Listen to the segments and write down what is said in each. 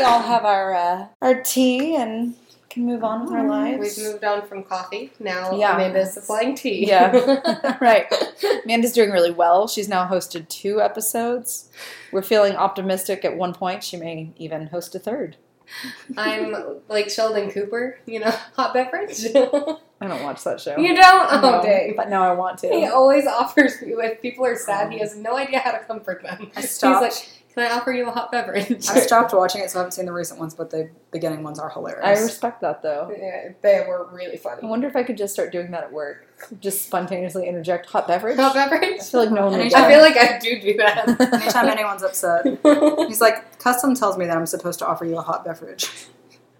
we all have our uh, our tea and can move on with our lives. We've moved on from coffee. Now Yeah. Amanda's supplying tea. Yeah. right. Amanda's doing really well. She's now hosted two episodes. We're feeling optimistic at one point. She may even host a third. I'm like Sheldon Cooper, you know, hot beverage. I don't watch that show. you don't? Oh, No, dang. But now I want to. He always offers me, if people are sad, he has no idea how to comfort them. I He's like, "Can I offer you a hot beverage?" I stopped watching it, so I haven't seen the recent ones, but the beginning ones are hilarious. I respect that though. Yeah, they were really funny. I wonder if I could just start doing that at work. Just spontaneously interject hot beverage. Hot beverage. I feel like no one would. Anytime. I feel like I do do that. Anytime anyone's upset, he's like, "Custom tells me that I'm supposed to offer you a hot beverage."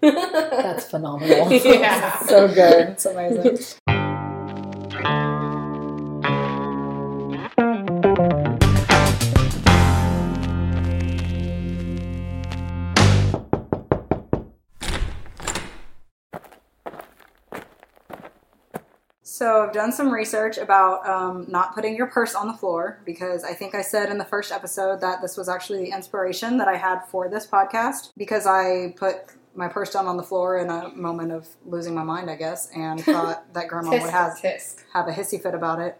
That's phenomenal. Yeah. so good. It's amazing. So I've done some research about um, not putting your purse on the floor because I think I said in the first episode that this was actually the inspiration that I had for this podcast because I put my purse down on the floor in a moment of losing my mind, I guess, and thought that grandma would have Tisk, have a hissy fit about it.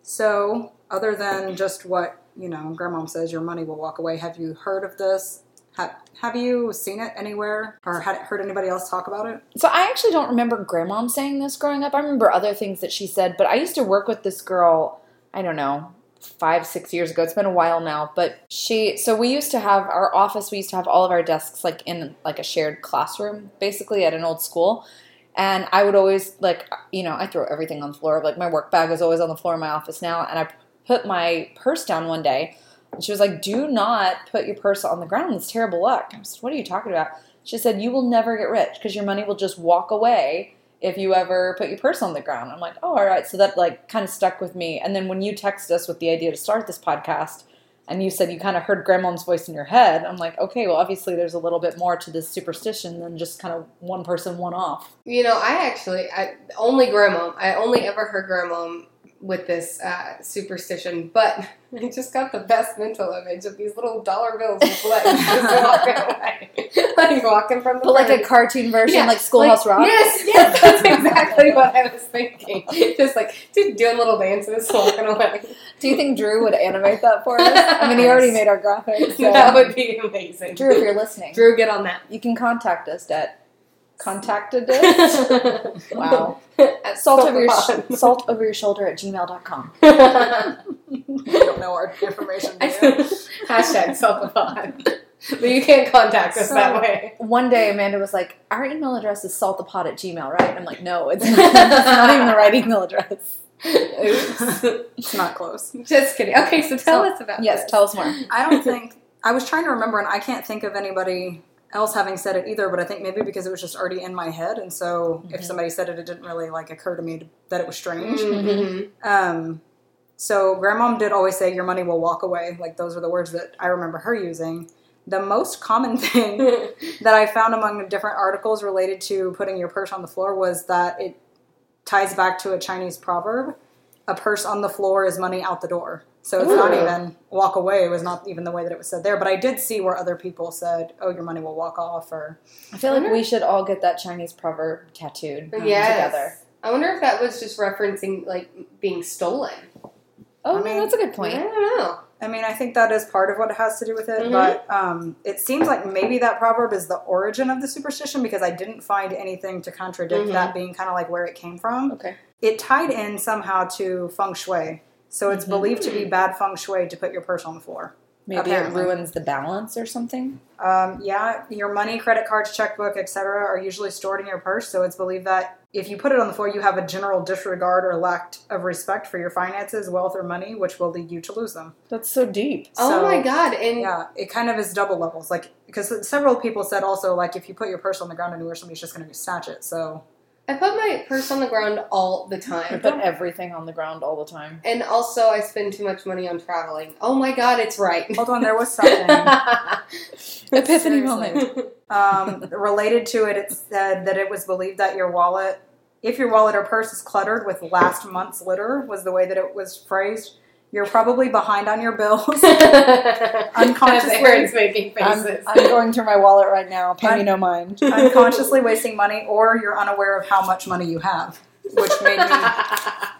So, other than just what you know, grandma says, your money will walk away. Have you heard of this? Have, have you seen it anywhere or had heard anybody else talk about it? So I actually don't remember grandmom saying this growing up. I remember other things that she said, but I used to work with this girl, I don't know, five, six years ago. It's been a while now. But she so we used to have our office, we used to have all of our desks like in like a shared classroom, basically at an old school. And I would always like you know, I throw everything on the floor. Like my work bag is always on the floor in my office now, and I put my purse down one day. And she was like, "Do not put your purse on the ground. It's terrible luck." I said, "What are you talking about?" She said, "You will never get rich because your money will just walk away if you ever put your purse on the ground." I'm like, "Oh, all right." So that like kind of stuck with me. And then when you texted us with the idea to start this podcast, and you said you kind of heard grandmom's voice in your head, I'm like, "Okay, well, obviously there's a little bit more to this superstition than just kind of one person, one off." You know, I actually, I only grandma. I only ever heard grandmom with this uh, superstition, but I just got the best mental image of these little dollar bills with legs just walking away, like walking from the. But like a cartoon version, Yeah, like Schoolhouse Rock. Yes, yes, that's exactly what I was thinking. Just like just doing little dances, walking away. Do you think Drew would animate that for us? I mean, he already made our graphics. So. That would be amazing. Drew, if you're listening, Drew, get on that. you can contact us at contacted us. Wow. At Salt over your Silverpond. sh- salt over your shoulder at gmail.com. We don't know our information. Do you? Hashtag self-pod. But you can't contact us that way. One day Amanda was like, Our email address is saltthepod at gmail, right? And I'm like, No, it's not, it's not even the right email address. Oops. It's not close. Just kidding. Okay, so tell So- us about Yes, this. tell us more. I don't think I was trying to remember, and I can't think of anybody else having said it either. But I think maybe because it was just already in my head, and so if Mhm. somebody said it, it didn't really like occur to me to, that it was strange. Mhm. Um, so grandmom did always say your money will walk away. Like those are the words that I remember her using. The most common thing that I found among the different articles related to putting your purse on the floor was that it ties back to a Chinese proverb. A purse on the floor is money out the door. So it's not even walk away. It was not even the way that it was said there. But I did see where other people said, "Oh, your money will walk off," or I feel like we should all get that Chinese proverb tattooed um, Yes. together. I wonder if that was just referencing like being stolen. Oh, I no, mean- that's a good point. I don't know. I mean, I think that is part of what it has to do with it, Mhm. but um, it seems like maybe that proverb is the origin of the superstition because I didn't find anything to contradict Mhm. that being kind of like where it came from. Okay. It tied in somehow to feng shui, so it's Mhm. believed to be bad feng shui to put your purse on the floor. Maybe Apparently. it ruins the balance or something. Um, yeah, your money, credit cards, checkbook, etc., are usually stored in your purse, so it's believed that if you put it on the floor, you have a general disregard or lack of respect for your finances, wealth, or money, which will lead you to lose them. That's so deep. oh my god! And Yeah, it kind of is double levels. Like because several people said also like if you put your purse on the ground anywhere, somebody's just going to snatch it. So I put my purse on the ground all the time. I put everything on the ground all the time. And also, I spend too much money on traveling. Oh my god, it's right. hold on, there was something Epiphany Seriously. moment. um, related to it. It said that it was believed that your wallet, if your wallet or purse is cluttered with last month's litter, was the way that it was phrased. You're probably behind on your bills. Unconsciously, Aaron's making I'm, faces. I'm going through my wallet right now. Pay me I'm- no mind. unconsciously wasting money, or you're unaware of how much money you have, which made me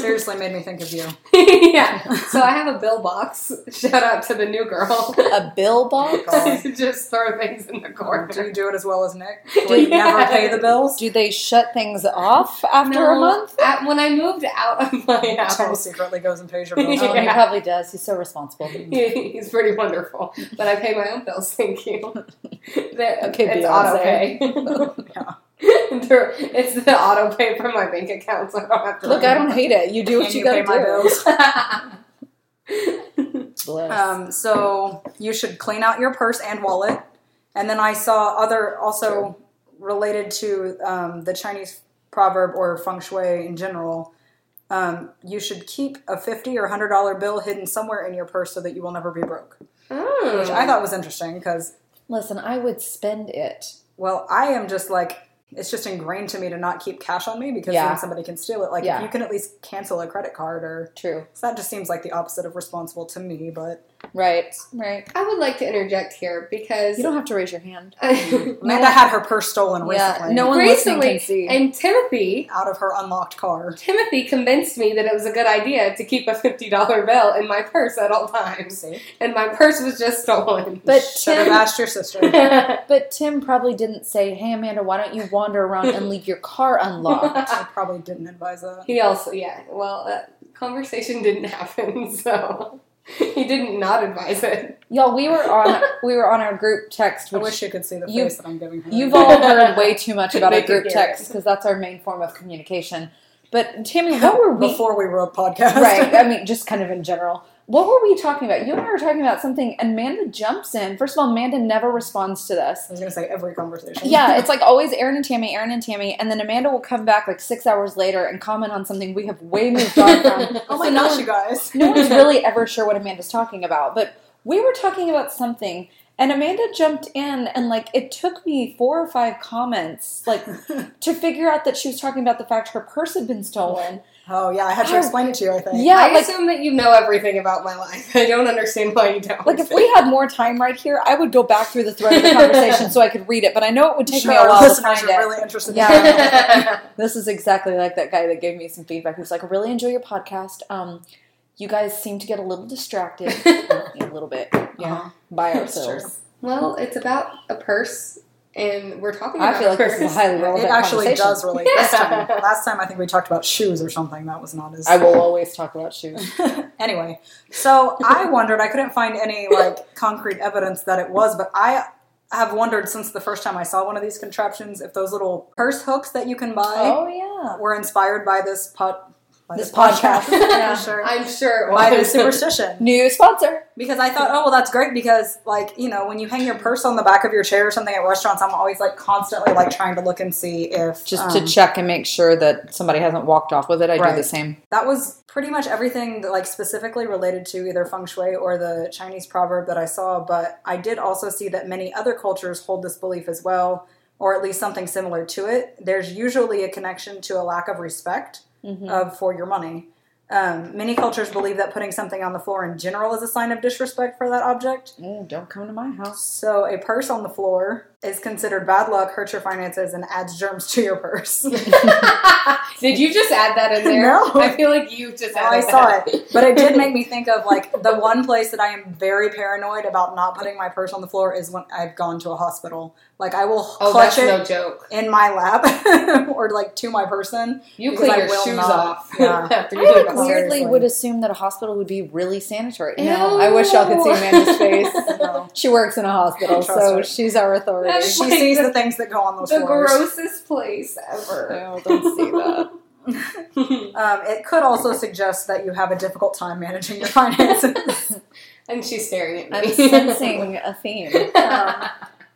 seriously made me think of you. yeah. So I have a bill box. Shout out to the new girl. A bill box? God. Just throw things in the corner. Do you do it as well as Nick? Do you never pay the bills? Do they shut things off after No, a month? At, when I moved out of my Tim house, secretly goes and pays your bills. Oh, he probably does. He's so responsible. he- he's pretty wonderful. But I pay my own bills. Thank you. The- Okay, it's Beyonce. auto pay. Yeah. It's the auto pay from my bank account, so I don't have to. Look, I don't hate it. You do what Can you, you gotta pay my do. bills? Um, so you should clean out your purse and wallet. And then I saw other also related to um, the Chinese proverb or feng shui in general. Um, you should keep a fifty or hundred dollar bill hidden somewhere in your purse so that you will never be broke. Oh. Which I thought was interesting because, Listen, I would spend it. well, I am just like it's just ingrained to me to not keep cash on me because Yeah. then somebody can steal it. Like Yeah. if you can at least cancel a credit card or True. so that just seems like the opposite of responsible to me. But Right. Right. I would like to interject here because You don't have to raise your hand. Amanda had her purse stolen recently. Yeah, no one listening recently, can see. and Timothy, out of her unlocked car. Timothy convinced me that it was a good idea to keep a fifty dollar bill in my purse at all times, See? and my purse was just stolen. But Should have Tim, asked your sister. but Tim probably didn't say, "Hey Amanda, why don't you wander around and leave your car unlocked?" I probably didn't advise that. he also, yeah, well, that conversation didn't happen, so he didn't not advise it. Y'all, we were on we were on our group text, I wish you could see the you- face that I'm giving her. You've all heard way too much about our group text because that's our main form of communication. But Tammy, what were we? before we wrote podcast. right. I mean, just kind of in general. What were we talking about? You and I were talking about something, and Amanda jumps in. First of all, Amanda never responds to this. I was gonna say every conversation. Yeah, it's like always Aaron and Tammy, Aaron and Tammy, and then Amanda will come back like six hours later and comment on something we have way moved on from. oh my So gosh, you guys. no one's really ever sure what Amanda's talking about, but we were talking about something, and Amanda jumped in, and like it took me four or five comments, like to figure out that she was talking about the fact her purse had been stolen. Oh yeah, I had to explain it to you. I think. Yeah, I like assume that you know everything about my life. I don't understand why you don't. like if we had more time right here, I would go back through the thread of the conversation so I could read it. But I know it would take Sure, me a while to listeners find are it. really interested. Yeah. This is exactly like that guy that gave me some feedback. He was like, "I really enjoy your podcast. Um, you guys seem to get a little distracted, a little bit, yeah, Uh-huh. by ourselves." well, it's about a purse, and we're talking I about feel like a this is a purse. It actually does relate this time. Last time I think we talked about shoes or something. That was not as. I will always talk about shoes. anyway, so I wondered. I couldn't find any like concrete evidence that it was, but I have wondered since the first time I saw one of these contraptions if those little purse hooks that you can buy Oh yeah. were inspired by this pod. By This this, podcast, podcast, yeah. sure. I'm sure it by was. superstition. New sponsor. Because I thought, oh well, that's great because like you know when you hang your purse on the back of your chair or something at restaurants, I'm always like constantly like trying to look and see if Just um, to check and make sure that somebody hasn't walked off with it. I do the same. that was pretty much everything that like specifically related to either feng shui or the Chinese proverb that I saw. But I did also see that many other cultures hold this belief as well, or at least something similar to it. There's usually a connection to a lack of respect Mhm. of for your money. Um, many cultures believe that putting something on the floor in general is a sign of disrespect for that object. Ooh, don't come to my house. So a purse on the floor is considered bad luck, hurts your finances, and adds germs to your purse. Did you just add that in there? No. I feel like you just Oh, added I saw it, but it did make me think of like the one place that I am very paranoid about not putting my purse on the floor is when I've gone to a hospital. Like I will Oh, clutch that's it no joke. in my lap or like to my person. You clean your shoes not. off Yeah. after you I leave like the house. weirdly seriously. would assume that a hospital would be really sanitary. Ew. No, I wish y'all could see Amanda's face. No. She works in a hospital, so her. she's our authority. That's She like sees the- the things that go on those The floors. grossest place ever. No, don't see that. Um, it could also suggest that you have a difficult time managing your finances. and she's staring at me. I'm me. sensing a theme. um,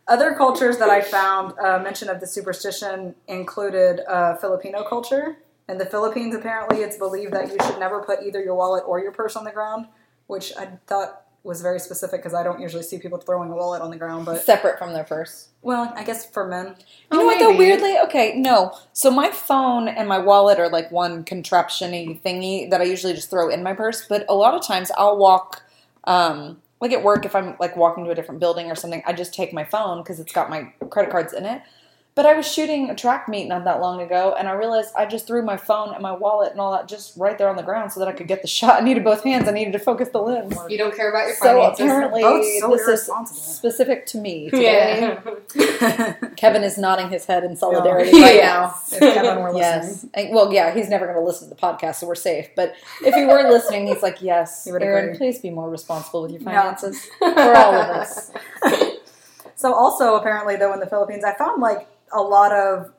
other cultures that I found uh, mention of the superstition included uh, Filipino culture. In the Philippines, apparently, it's believed that you should never put either your wallet or your purse on the ground, which I thought was very specific because I don't usually see people throwing a wallet on the ground. But Separate from their purse. well, I guess for men, You know Oh, what though? Weirdly, okay, no. So my phone and my wallet are like one contraptiony thingy that I usually just throw in my purse. But a lot of times I'll walk, um, like at work, if I'm like walking to a different building or something, I just take my phone because it's got my credit cards in it. But I was shooting a track meet not that long ago, and I realized I just threw my phone and my wallet and all that just right there on the ground so that I could get the shot. I needed both hands. I needed to focus the lens. You don't care about your So finances. apparently, Both so this is specific to me today. yeah. Kevin is nodding his head in solidarity Yeah. right Yes. if Kevin were listening, Yes. Well, yeah, he's never going to listen to the podcast, so we're safe. But if he were listening, he's like, yes, He Aaron, agree. please be more responsible with your Yeah. finances for all of us. So also apparently though in the Philippines, I found like a lot of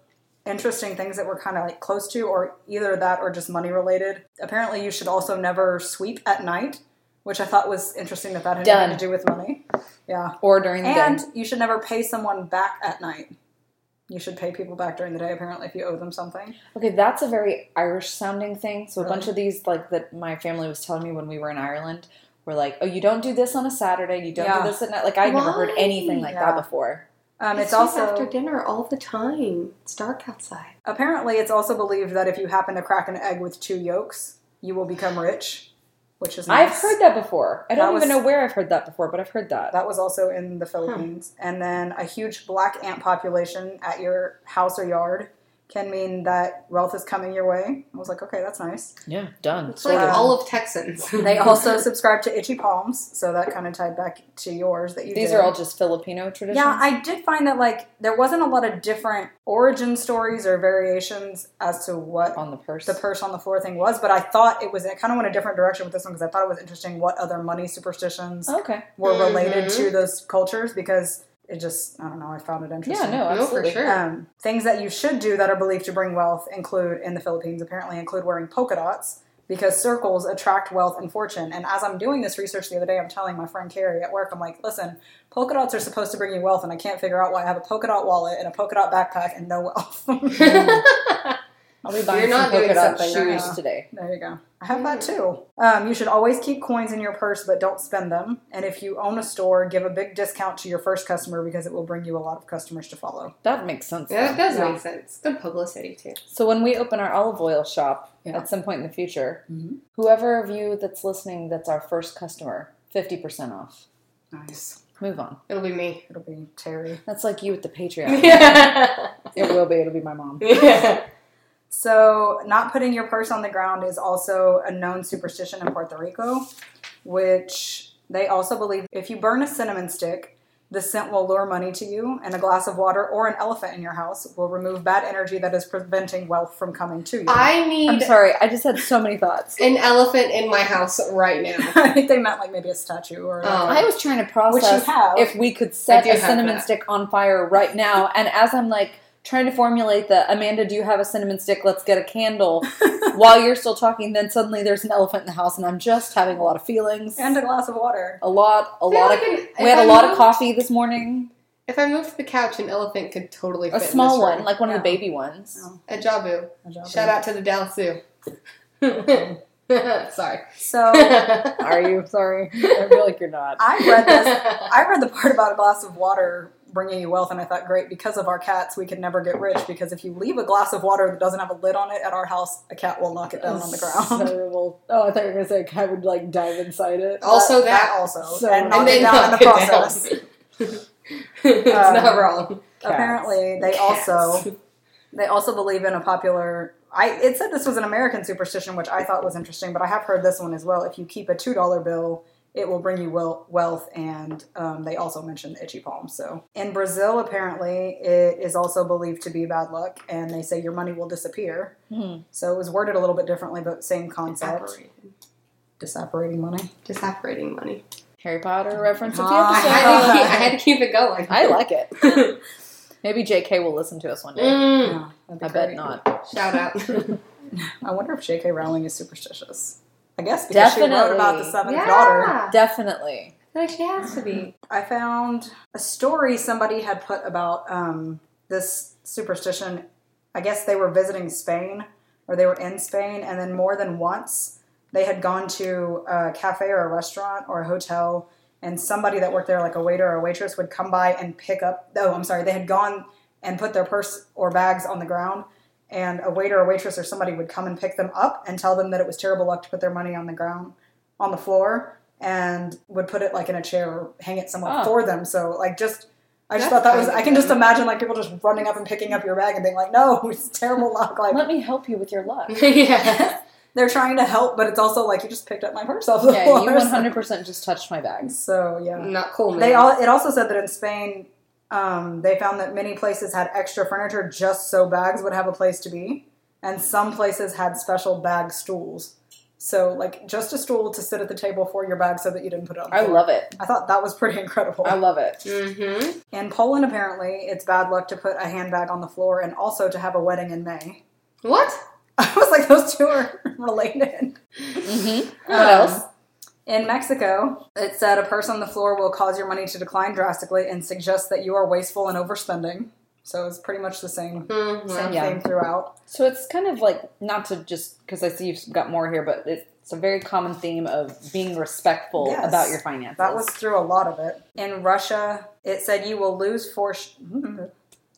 interesting things that were kind of like close to or either that or just money related. Apparently you should also never sweep at night, which I thought was interesting that that had Done. anything to do with money. Yeah. Or during the day. And day. you should never pay someone back at night. You should pay people back during the day apparently if you owe them something. Okay, that's a very Irish sounding thing. So a Really? bunch uh-huh. of these, like that my family was telling me when we were in Ireland, were like, oh, you don't do this on a Saturday. You don't Yeah. do this at night. Like I'd never heard anything like Yeah. that before. Um, it's, It's, also after dinner all the time. It's dark outside. apparently it's also believed that if you happen to crack an egg with two yolks, you will become rich, which is nice. I've heard that before. I don't That even know where I've heard that before, but I've heard that. That was also in the Philippines. And then a huge black ant population at your house or yard can mean that wealth is coming your way. I was like, okay, that's nice. Yeah, done. It's like Um, all of Texans. They also subscribe to itchy palms, so that kind of tied back to yours that you These did. are all just Filipino traditions. Yeah, I did find that like there wasn't a lot of different origin stories or variations as to what on the purse. the purse on the floor thing was, but I thought it was it kind of went a different direction with this one because I thought it was interesting what other money superstitions okay. were related Mhm. to those cultures because it just I don't know I found it Yeah, interesting. no, No, for sure. Um, things that you should do that are believed to bring wealth include in the Philippines apparently include wearing polka dots because circles attract wealth and fortune. And as I'm doing this research the other day, I'm telling my friend Carrie at work, I'm like, listen, polka dots are supposed to bring you wealth, and I can't figure out why I have a polka dot wallet and a polka dot backpack and no wealth. I'll be buying You're some not polka doing dot something shoes right. today. There you go. I have that too. Um, you should always keep coins in your purse, but don't spend them. And if you own a store, give a big discount to your first customer because it will bring you a lot of customers to follow. That makes sense. yeah, that though. does Yeah. make sense. Good publicity too. So when we open our olive oil shop Yeah. at some point in the future, Mhm. whoever of you that's listening that's our first customer, fifty percent off. Nice. Move on. It'll be me. It'll be Terry. That's like you with the Patreon. yeah. it will be. It'll be my mom. yeah. So, not putting your purse on the ground is also a known superstition in Puerto Rico, which they also believe if you burn a cinnamon stick, the scent will lure money to you, and a glass of water or an elephant in your house will remove bad energy that is preventing wealth from coming to you. I need. I'm sorry. I just had so many thoughts. an elephant in my house right now. I think they meant like maybe a statue or. Oh. I was trying to Which process you have. if we could set a cinnamon that. stick on fire right now, and as I'm like trying to formulate the Amanda, do you have a cinnamon stick? Let's get a candle. While you're still talking, then suddenly there's an elephant in the house, and I'm just having a lot of feelings. and a glass of water. a lot, a lot like of. an- We had if a I lot of coffee this morning. If I moved the couch, an elephant could totally A fit in small one, like one of the baby ones. Oh. Ajabu. A job Shout out to the Dallas Zoo. Sorry. So Are you sorry? I feel like you're not. I read this. I read the part about a glass of water bringing you wealth, and I thought, great, because of our cats, we could never get rich. Because if you leave a glass of water that doesn't have a lid on it at our house, a cat will knock it down on the ground. Terrible. Oh, I thought you were gonna say a cat would like dive inside it. Also that. also, So- and And knock then it down in knock the it process. it's Um, not wrong. Apparently, they Cats. also they also believe in a popular. I it said this was an American superstition, which I thought was interesting, but I have heard this one as well. If you keep a two dollar bill, it will bring you wel- wealth, and um, they also mentioned the itchy palm. So in Brazil, apparently, it is also believed to be bad luck, and they say your money will disappear. Hmm. So it was worded a little bit differently, but same concept: Disapparating. disapparating money. Disapparating money. Harry Potter reference of the Ah, I had, to keep, I had to keep it going. I like it. Maybe JK will listen to us one day. Mm, Yeah, be I bet not. shout out. I wonder if J.K. Rowling is superstitious. I guess because she wrote about the Definitely. seventh yeah. daughter. Definitely. Like she has to be. I found a story somebody had put about um, this superstition. I guess they were visiting Spain or they were in Spain, and then more than once they had gone to a cafe or a restaurant or a hotel, and somebody that worked there, like a waiter or a waitress, would come by and pick up. Oh, I'm sorry. They had gone and put their purse or bags on the ground, and a waiter or waitress or somebody would come and pick them up and tell them that it was terrible luck to put their money on the ground, on the floor, and would put it like in a chair or hang it somewhere Oh. for them. So like just. I just That's thought that was. I can just imagine like people just running up and picking up your bag and being like, "No, it's terrible luck." Like Let me help you with your luck. yeah. they're trying to help, but it's also like you just picked up my purse off the Yeah, floor. you 100% just touched my bag. So yeah, Not cool, man. they all. It also said that in Spain, um, they found that many places had extra furniture just so bags would have a place to be, and some places had special bag stools. So like just a stool to sit at the table for your bag, so that you didn't put it on. The floor. I floor. love it. I thought that was pretty incredible. I love it. Mm-hmm. in Poland, apparently, it's bad luck to put a handbag on the floor, and also to have a wedding in May. What? I was like, those two are related. Mm-hmm. What Um, else? In Mexico, it said a purse on the floor will cause your money to decline drastically and suggests that you are wasteful and overspending. So it's pretty much the same, Mm, same well, Yeah. theme throughout. So it's kind of like, not to just, because I see you've got more here, but it's a very common theme of being respectful Yes. about your finances. That was through a lot of it. In Russia, it said you will lose for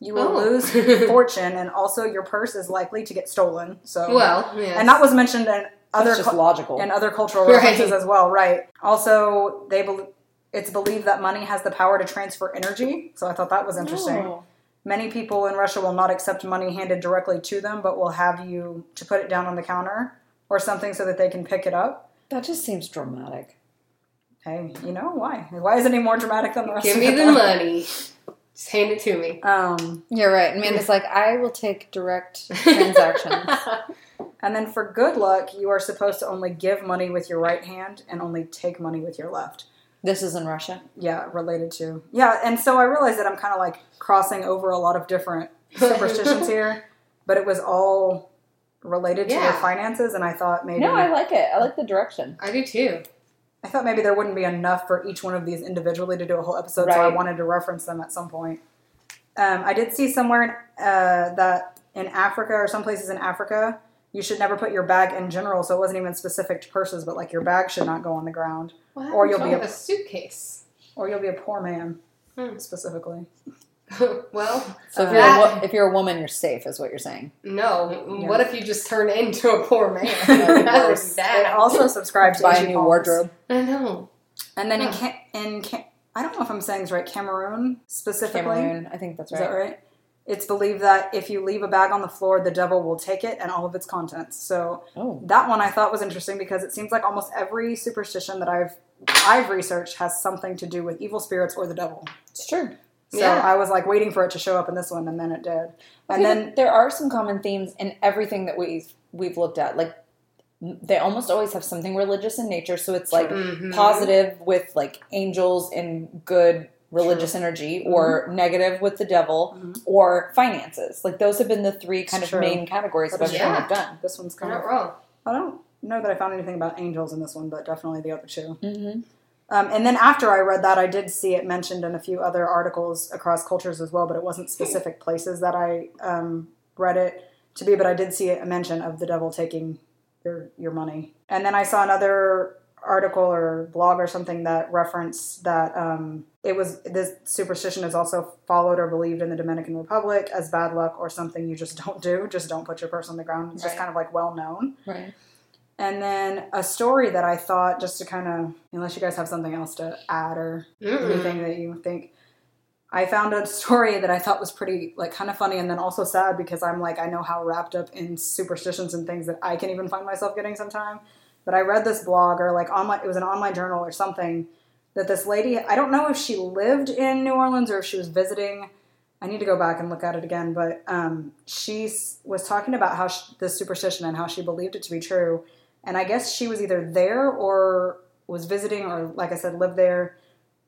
you will Oh. lose fortune, and also your purse is likely to get stolen. So Well, yes. and that was mentioned in other That's just cul- logical. and other cultural Right. references as well, right? Also, they bel it's believed that money has the power to transfer energy. So I thought that was interesting. Oh. Many people in Russia will not accept money handed directly to them, but will have you to put it down on the counter or something so that they can pick it up. That just seems dramatic. Hey, you know why? Why is it any more dramatic than the rest Give of me the money. Just hand it to me. Um, You're right. Amanda's like, I will take direct transactions. And then for good luck, you are supposed to only give money with your right hand and only take money with your left. this is in Russia. yeah related to yeah and so i realized that i'm kind of like crossing over a lot of different superstitions here but it was all related to your Yeah. finances and i thought maybe No, I like it. I like the direction. I do too. I thought maybe there wouldn't be enough for each one of these individually to do a whole episode so i wanted to reference them at some point um, i did see somewhere uh, that in africa or some places in africa you should never put your bag in general so it wasn't even specific to purses but like your bag should not go on the ground What Or you'll be all a- suitcase. or you'll be a poor man Hmm. specifically well, So if Uh, you're a, that- wo- if you're a woman, you're safe, is what you're saying. no. Yeah. What if you just turn into a poor man? Oh, That worse. it also subscribed to Buy a new Palms. wardrobe. I know. And then in Ca- in Ca- I don't know if I'm saying this right, Cameroon specifically. Cameroon. I think that's Is right. that right? It's believed that if you leave a bag on the floor, the devil will take it and all of its contents. So Oh, that one I thought was interesting because it seems like almost every superstition that I've I've researched has something to do with evil spirits or the devil. it's true. So Yeah. I was like waiting for it to show up in this one, and then it did. And then there are some common themes in everything that we've we've looked at. Like they almost always have something religious in nature, so it's like Mhm. positive with like angels and good religious energy, or negative with the devil, Mhm. or finances. Like those have been the three kind It's of true. main categories of That is everything true. we've done. this one's You're kind not of wrong. I don't know that I found anything about angels in this one, but definitely the other two. Mm-hmm. Um, and then after I read that, I did see it mentioned in a few other articles across cultures as well, but it wasn't specific places that I um, read it to be. But I did see a mention of the devil taking your your money. And then I saw another article or blog or something that referenced that um, it was this superstition is also followed or believed in the Dominican Republic as bad luck or something you just don't do. Just don't put your purse on the ground. It's just kind of like well known. Right. And then a story that I thought, just to kind of, unless you guys have something else to add or Mm-mm. anything that you think, I found a story that I thought was pretty, like, kind of funny and then also sad because I'm like, I know how wrapped up in superstitions and things that I can even find myself getting sometime. But I read this blog or like online, it was an online journal or something that this lady, I don't know if she lived in New Orleans or if she was visiting. I need to go back and look at it again, but um, she was talking about how sh this superstition and how she believed it to be true. And I guess she was either there or was visiting, or like I said, lived there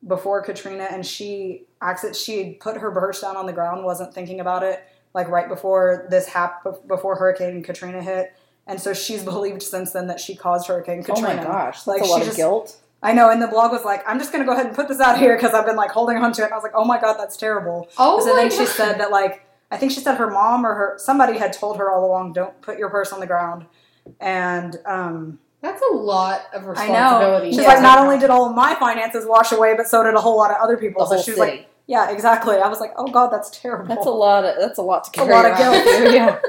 before Katrina. And she accident she put her purse down on the ground, wasn't thinking about it, like right before this happened, before Hurricane Katrina hit. And so she's believed since then that she caused Hurricane Katrina. Oh Katrina. my gosh, that's Like, a she lot of just- guilt. I know, and the blog was like, I'm just gonna go ahead and put this out here because I've been like holding on to it. And I was like, oh my god, that's terrible. Oh so my then she said that like I think she said her mom or her somebody had told her all along, don't put your purse on the ground. And um, That's a lot of I responsibility. know. She's Yeah. like, not only did all of my finances wash away, but so did a whole lot of other The people. whole so she's city. like, yeah, exactly. I was like, oh god, that's terrible. that's a lot. Of, that's a lot to carry. A carry. lot of guilt. Yeah.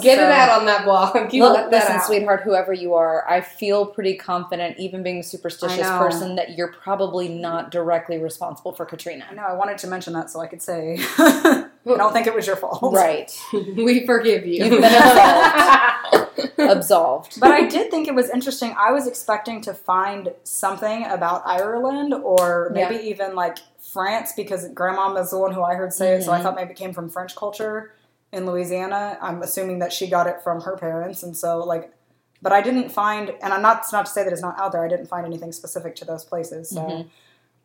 Get So- it out on that blog. You Look, that listen, out. sweetheart, whoever you are, I feel pretty confident, even being a superstitious person, that you're probably not directly responsible for Katrina. I know. I wanted to mention that so I could say, I don't think it was your fault. Right. we forgive you. You've been absolved. Absolved. But I did think it was interesting. I was expecting to find something about Ireland or maybe even like France because Grandma was the one who I heard say it, so I Mhm. thought maybe it came from French culture in Louisiana. I'm assuming that she got it from her parents, and so like, but I didn't find, and I'm not it's not to say that it's not out there. I didn't find anything specific to those places. So Mhm.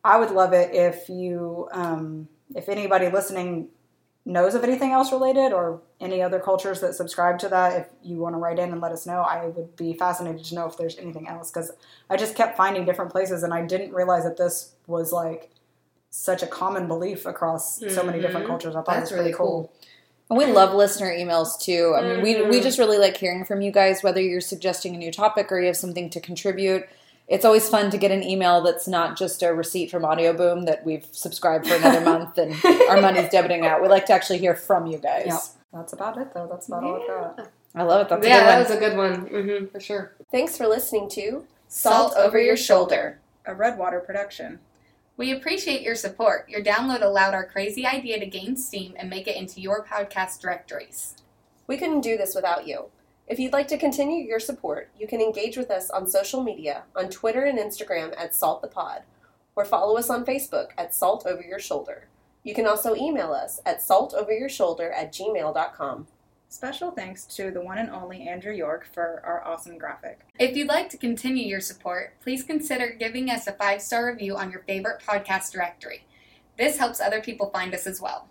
I would love it if you, um, if anybody listening knows of anything else related or any other cultures that subscribe to that, if you want to write in and let us know, I would be fascinated to know if there's anything else because I just kept finding different places and I didn't realize that this was like such a common belief across so many different Mhm. cultures. I thought That's it was really cool. And we love listener emails too. I mean, we, we Mhm. just really like hearing from you guys, whether you're suggesting a new topic or you have something to contribute. It's always fun to get an email that's not just a receipt from Audioboom that we've subscribed for another month and our money's debiting out. We like to actually hear from you guys. Yep. That's about it though. That's about all I've got. I love it. That's yeah, a good that one. was a good one. mm-hmm, for sure. Thanks for listening to Salt Over Your Shoulder. A Redwater production. We appreciate your support. Your download allowed our crazy idea to gain steam and make it into your podcast directories. We couldn't do this without you. If you'd like to continue your support, you can engage with us on social media on Twitter and Instagram at Salt the Pod, or follow us on Facebook at Salt Over Your Shoulder. You can also email us at saltoveryourshoulder at gmail.com. Special thanks to the one and only Andrew York for our awesome graphic. If you'd like to continue your support, please consider giving us a five star review on your favorite podcast directory. This helps other people find us as well.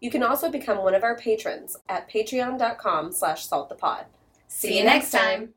You can also become one of our patrons at patreon.com slash saltthepod. See you next time.